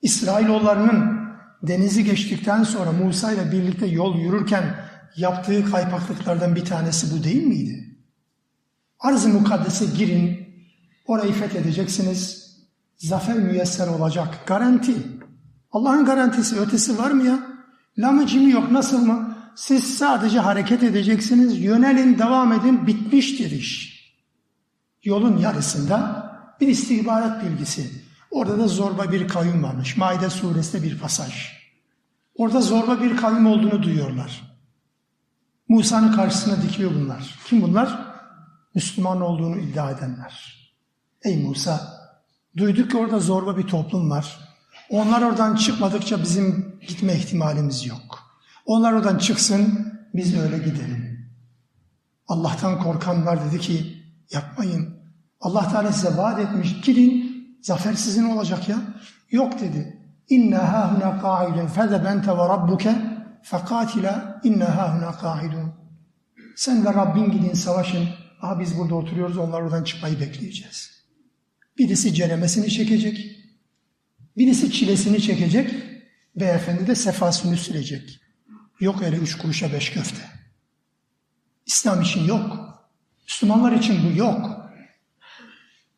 İsrailoğullarının denizi geçtikten sonra Musa ile birlikte yol yürürken yaptığı kaypaklıklardan bir tanesi bu değil miydi? Arz-ı mukaddese girin, orayı fethedeceksiniz, zafer müyesser olacak, garanti. Allah'ın garantisi, ötesi var mı ya? Lamı cimi yok, nasıl mı? Siz sadece hareket edeceksiniz, yönelin, devam edin, bitmiştir iş. Yolun yarısında bir istihbarat bilgisi. Orada da zorba bir kavim varmış. Maide suresinde bir pasaj. Orada zorba bir kavim olduğunu duyuyorlar. Musa'nın karşısına dikiliyor bunlar. Kim bunlar? Müslüman olduğunu iddia edenler. Ey Musa, duyduk ki orada zorba bir toplum var. Onlar oradan çıkmadıkça bizim gitme ihtimalimiz yok. Onlar oradan çıksın, biz öyle gidelim. Allah'tan korkanlar dedi ki, yapmayın. Allah Teala size vaat etmiş, gidin, zafer sizin olacak ya. Yok dedi. İnna hahuna qa'idun fezebente ve rabbuke fekatila inna hahuna qa'idun. Sen ve Rabbin gidin savaşın. Aha biz burada oturuyoruz, onlar oradan çıkmayı bekleyeceğiz. Birisi ceremesini çekecek, birisi çilesini çekecek, beyefendi de sefasını sürecek. Yok öyle üç kuruşa beş köfte. İslam için yok. Müslümanlar için bu yok.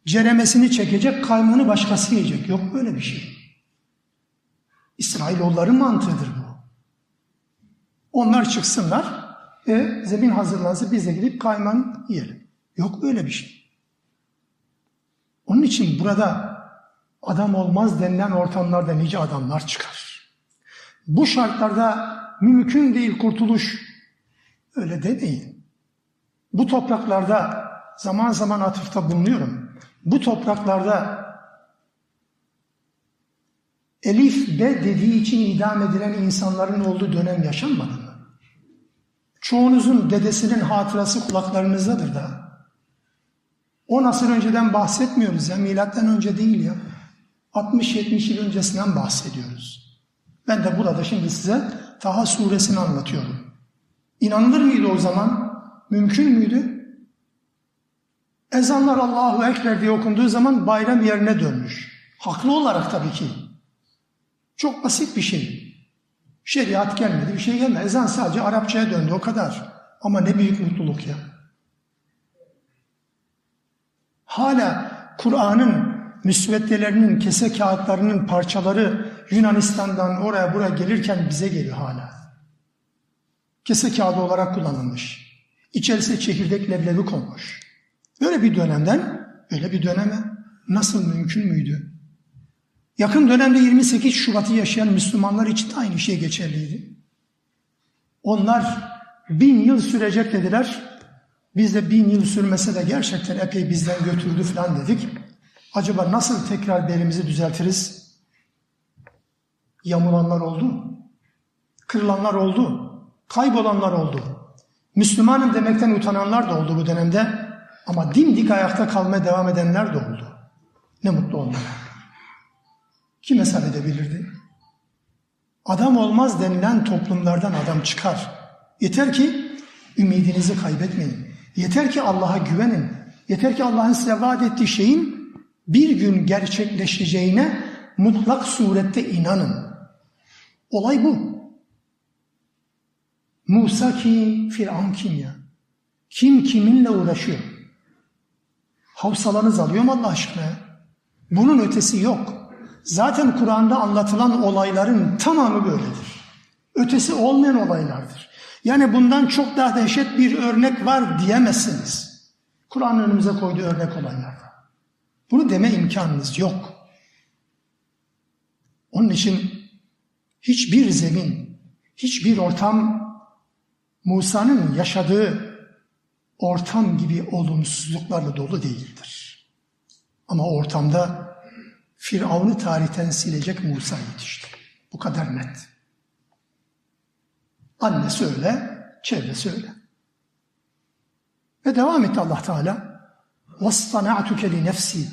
Ceremesini çekecek, kaymağını başkası yiyecek. Yok böyle bir şey. İsrailoğulların mantığıdır bu. Onlar çıksınlar, e, zemin hazırlansın biz de gidip kayman yiyelim. Yok böyle bir şey. Onun için burada adam olmaz denilen ortamlarda nice adamlar çıkar. Bu şartlarda mümkün değil kurtuluş. Öyle demeyin. Bu topraklarda zaman zaman atıfta bulunuyorum. Bu topraklarda Elif B dediği için idam edilen insanların olduğu dönem yaşanmadı mı? Çoğunuzun dedesinin hatırası kulaklarınızdadır da. O nasıl önceden bahsetmiyoruz ya, milattan önce değil ya. 60-70 yıl öncesinden bahsediyoruz. Ben de burada şimdi size Taha suresini anlatıyorum. İnanılır mıydı o zaman? Mümkün müydü? Ezanlar Allahu Ekber diye okunduğu zaman bayram yerine dönmüş. Haklı olarak tabii ki. Çok basit bir şey. Şeriat gelmedi, bir şey gelmedi. Ezan sadece Arapçaya döndü o kadar. Ama ne büyük mutluluk ya. Hala Kur'an'ın müsveddelerinin, kese kağıtlarının parçaları Yunanistan'dan oraya buraya gelirken bize geliyor hala. Kese kağıdı olarak kullanılmış. İçerisine çekirdek leblebi konmuş. Böyle bir dönemden, öyle bir döneme nasıl mümkün müydü? Yakın dönemde 28 Şubat'ı yaşayan Müslümanlar için de aynı şey geçerliydi. Onlar bin yıl sürecek dediler. Biz de bin yıl sürmese de gerçekten epey bizden götürdü falan dedik. Acaba nasıl tekrar belimizi düzeltiriz? Yamulanlar oldu. Kırılanlar oldu. Kaybolanlar oldu. Müslümanım demekten utananlar da oldu bu dönemde. Ama dimdik ayakta kalmaya devam edenler de oldu. Ne mutlu onlara. Kim hesap edebilirdi? Adam olmaz denilen toplumlardan adam çıkar. Yeter ki ümidinizi kaybetmeyin. Yeter ki Allah'a güvenin. Yeter ki Allah'ın size vaat ettiği şeyin bir gün gerçekleşeceğine mutlak surette inanın. Olay bu. Musa kim, Firavun kim ya? Kim kiminle uğraşıyor? Havsalarınız alıyor mu Allah aşkına? Bunun ötesi yok. Zaten Kur'an'da anlatılan olayların tamamı böyledir. Ötesi olmayan olaylardır. Yani bundan çok daha dehşet bir örnek var diyemezsiniz. Kur'an önümüze koyduğu örnek olaylarda. Bunu deme imkanınız yok. Onun için hiçbir zemin, hiçbir ortam Musa'nın yaşadığı ortam gibi olumsuzluklarla dolu değildir. Ama ortamda Firavun'u tarihten silecek Musa yetişti. Bu kadar net. Annesi öyle, çevresi öyle. Ve devam etti Allah Teala. وَاسْطَنَعْتُكَ لِنَفْسِي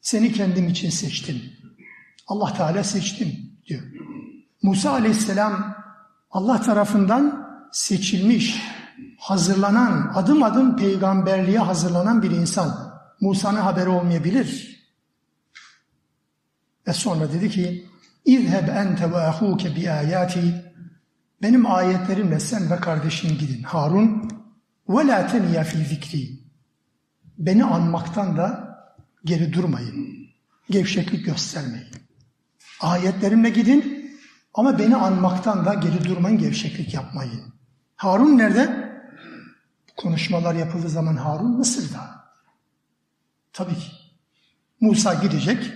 Seni kendim için seçtim. Allah Teala seçtim diyor. Musa Aleyhisselam Allah tarafından seçilmiş, hazırlanan, adım adım peygamberliğe hazırlanan bir insan. Musa'nın haberi olmayabilir. Ve sonra dedi ki İzheb ente ve ahuke bi ayati benim ayetlerimle sen ve kardeşin gidin. Harun ve la teniya fi zikri beni anmaktan da geri durmayın. Gevşeklik göstermeyin. Ayetlerimle gidin ama beni anmaktan da geri durmayın, gevşeklik yapmayın. Harun nerede? Konuşmalar yapıldığı zaman Harun Mısır'da. Tabii ki. Musa gidecek,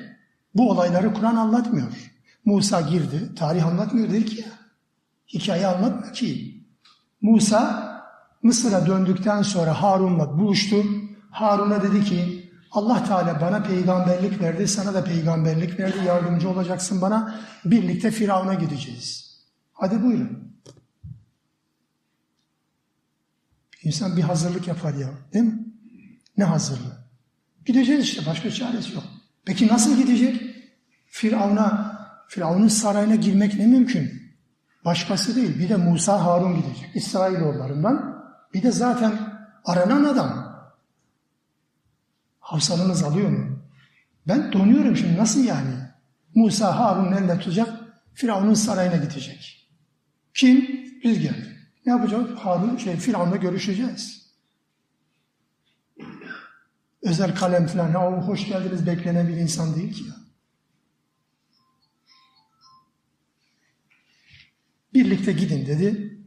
bu olayları Kur'an anlatmıyor. Musa girdi, tarih anlatmıyor dedi ki ya. Hikaye anlatmıyor ki. Musa Mısır'a döndükten sonra Harun'la buluştu. Harun'a dedi ki Allah Teala bana peygamberlik verdi, sana da peygamberlik verdi, yardımcı olacaksın bana. Birlikte Firavun'a gideceğiz. Hadi buyurun. İnsan bir hazırlık yapar ya, değil mi? Ne hazırlığı? Gideceğiz işte, başka çaresi yok. Peki nasıl gidecek? Firavun'a, Firavun'un sarayına girmek ne mümkün? Başkası değil. Bir de Musa Harun gidecek. İsrailoğullarından. Bir de zaten aranan adam. Havsalınız alıyor mu? Ben donuyorum şimdi. Nasıl yani? Musa Harun'un elinde tutacak. Firavun'un sarayına gidecek. Kim? Geldik. Ne yapacağız? Harun, şey, Firavun'la görüşeceğiz. Özel kalem falan. Ya, hoş geldiniz beklenen bir insan değil ki. Birlikte gidin dedi.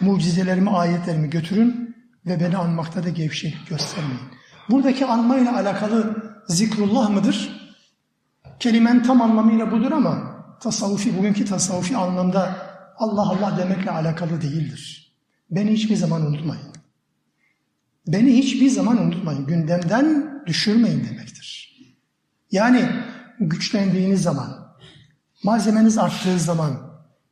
Mucizelerimi, ayetlerimi götürün ve beni anmakta da gevşeklik göstermeyin. Buradaki anmayla alakalı zikrullah mıdır? Kelimen tam anlamıyla budur ama tasavvufi, bugünkü tasavvufi anlamda Allah Allah demekle alakalı değildir. Beni hiçbir zaman unutmayın. Beni hiçbir zaman unutmayın. Gündemden düşürmeyin demektir. Yani güçlendiğiniz zaman, malzemeniz arttığı zaman,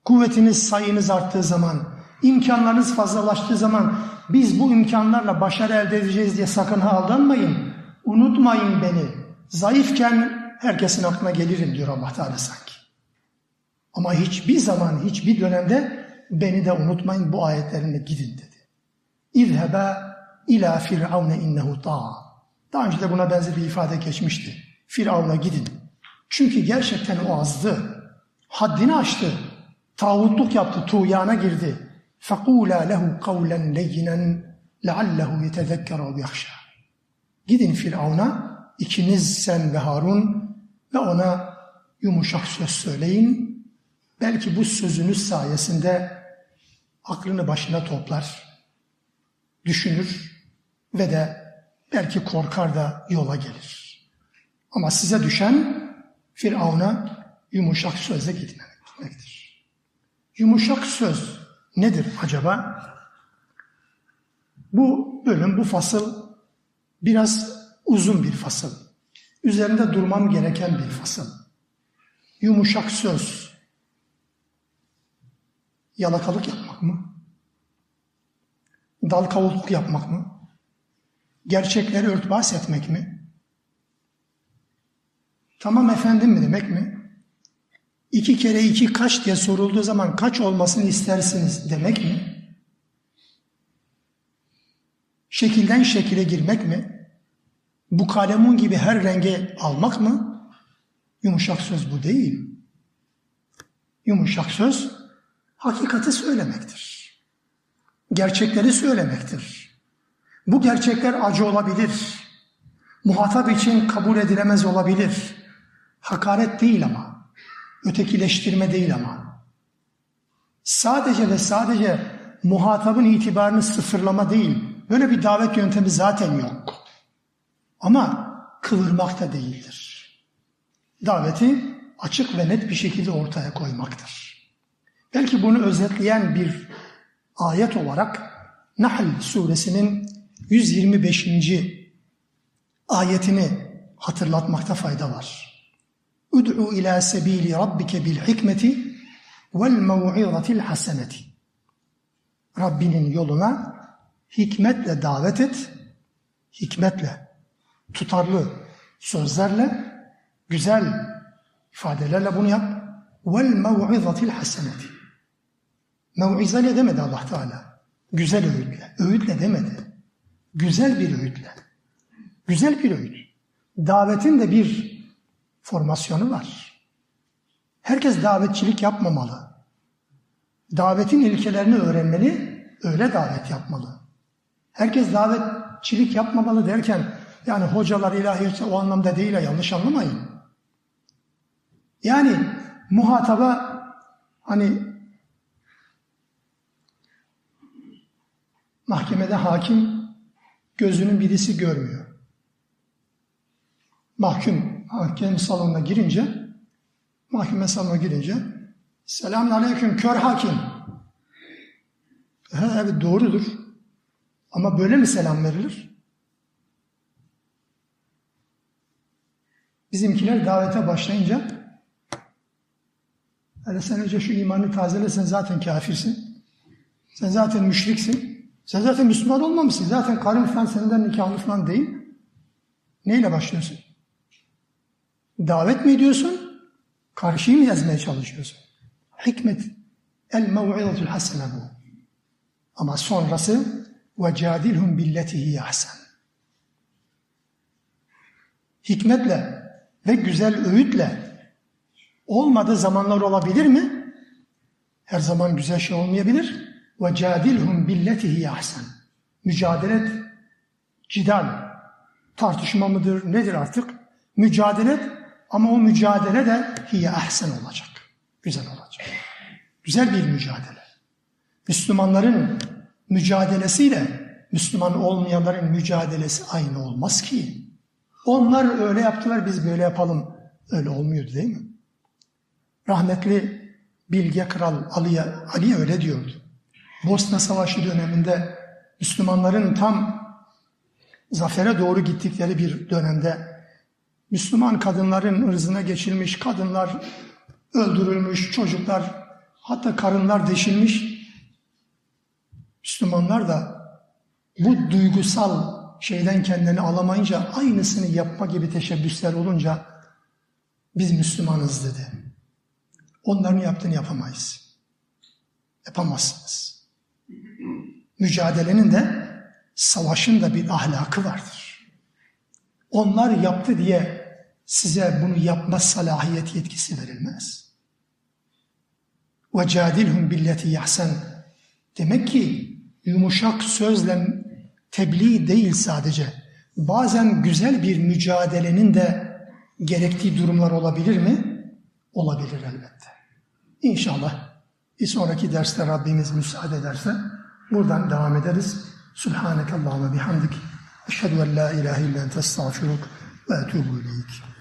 kuvvetiniz, sayınız arttığı zaman, imkanlarınız fazlalaştığı zaman biz bu imkanlarla başarı elde edeceğiz diye sakın ha aldanmayın. Unutmayın beni. Zayıfken herkesin aklına gelirim diyor Allah Teala sanki. Ama hiçbir zaman, hiçbir dönemde beni de unutmayın bu ayetlerinde gidin dedi. İzhebe ila firavne innehu ta'a. Daha önce de buna benzer bir ifade geçmişti. Firavun'a gidin. Çünkü gerçekten o azdı. Haddini aştı. Tağutluk yaptı, tuğyana girdi. فَقُولَا لَهُ قَوْلًا لَيِّنًا لَعَلَّهُ يَتَذَكَّرَ وَيَخْشَى Gidin Firavun'a, ikiniz sen ve Harun ve ona yumuşak söz söyleyin. Belki bu sözünüz sayesinde aklını başına toplar, düşünür ve de belki korkar da yola gelir. Ama size düşen Firavun'a yumuşak sözle gitmektir. Yumuşak söz nedir acaba? Bu bölüm, bu fasıl biraz uzun bir fasıl. Üzerinde durmam gereken bir fasıl. Yumuşak söz. Yalakalık yapmak mı? Dal kavulluk yapmak mı? Gerçekleri örtbas etmek mi? Tamam efendim mi demek mi? İki kere iki kaç diye sorulduğu zaman kaç olmasını istersiniz demek mi? Şekilden şekile girmek mi? Bu kalemun gibi her renge almak mı? Yumuşak söz bu değil. Yumuşak söz hakikati söylemektir. Gerçekleri söylemektir. Bu gerçekler acı olabilir. Muhatap için kabul edilemez olabilir. Hakaret değil ama. Ötekileştirme değil ama. Sadece ve sadece muhatabın itibarını sıfırlama değil. Böyle bir davet yöntemi zaten yok. Ama kıvırmak da değildir. Daveti açık ve net bir şekilde ortaya koymaktır. Belki bunu özetleyen bir ayet olarak Nahl suresinin 125. ayetini hatırlatmakta fayda var. Ud'u ila sebili rabbike bil hikmeti vel mev'izatil haseneti. Rabbinin yoluna hikmetle davet et, hikmetle, tutarlı sözlerle, güzel ifadelerle bunu yap. Vel mev'izatil haseneti. Mev'ize ne demedi Allah Teala? Güzel öğütle. Öğütle demedi. Güzel bir öğütle. Güzel bir öğüt. Davetin de bir formasyonu var. Herkes davetçilik yapmamalı. Davetin ilkelerini öğrenmeli, öyle davet yapmalı. Herkes davetçilik yapmamalı derken yani hocalar ilahi o anlamda değil yanlış anlamayın. Yani muhataba hani mahkemede hakim gözünün birisi görmüyor. Mahkum hakem salonuna girince mahkeme salonuna girince selamun aleyküm kör hakim. Ha, evet doğrudur. Ama böyle mi selam verilir? Bizimkiler davete başlayınca Hele sen önce şu imanı tazele sen zaten kafirsin. Sen zaten müşriksin. Sen zaten Müslüman olmamışsın. Zaten karın falan senden nikahlı falan değil. Neyle başlıyorsun? Davet mi ediyorsun? Karşıyı mı yazmaya çalışıyorsun? Hikmet. El mev'izatul hasene bu. Ama sonrası ve cadilhum billetihi ahsen. Hikmetle ve güzel öğütle olmadığı zamanlar olabilir mi? Her zaman güzel şey olmayabilir. Ve cadilhum billetihi ahsen. Mücadele et, cidal, tartışma mıdır, nedir artık? Mücadele et ama o mücadele de hiye ahsen olacak. Güzel olacak. Güzel bir mücadele. Müslümanların mücadelesiyle Müslüman olmayanların mücadelesi aynı olmaz ki. Onlar öyle yaptılar biz böyle yapalım. Öyle olmuyordu değil mi? Rahmetli Bilge Kral Ali, Ali öyle diyordu. Bosna Savaşı döneminde Müslümanların tam zafere doğru gittikleri bir dönemde Müslüman kadınların ırzına geçilmiş kadınlar öldürülmüş, çocuklar hatta karınlar deşilmiş. Müslümanlar da bu duygusal şeyden kendini alamayınca aynısını yapma gibi teşebbüsler olunca biz Müslümanız dedi. Onların yaptığını yapamayız. Yapamazsınız Mücadelenin de savaşın da bir ahlakı vardır. Onlar yaptı diye size bunu yapma salahiyet yetkisi verilmez. وَجَادِلْهُمْ billeti yahsen Demek ki yumuşak sözle tebliğ değil sadece. Bazen güzel bir mücadelenin de gerektiği durumlar olabilir mi? Olabilir elbette. İnşallah bir sonraki derste Rabbimiz müsaade ederse buradan devam ederiz. Subhaneke Allahümme bihamdik. Eşhedü en la ilahe illa ente estağfiruk ve etubu ileyk.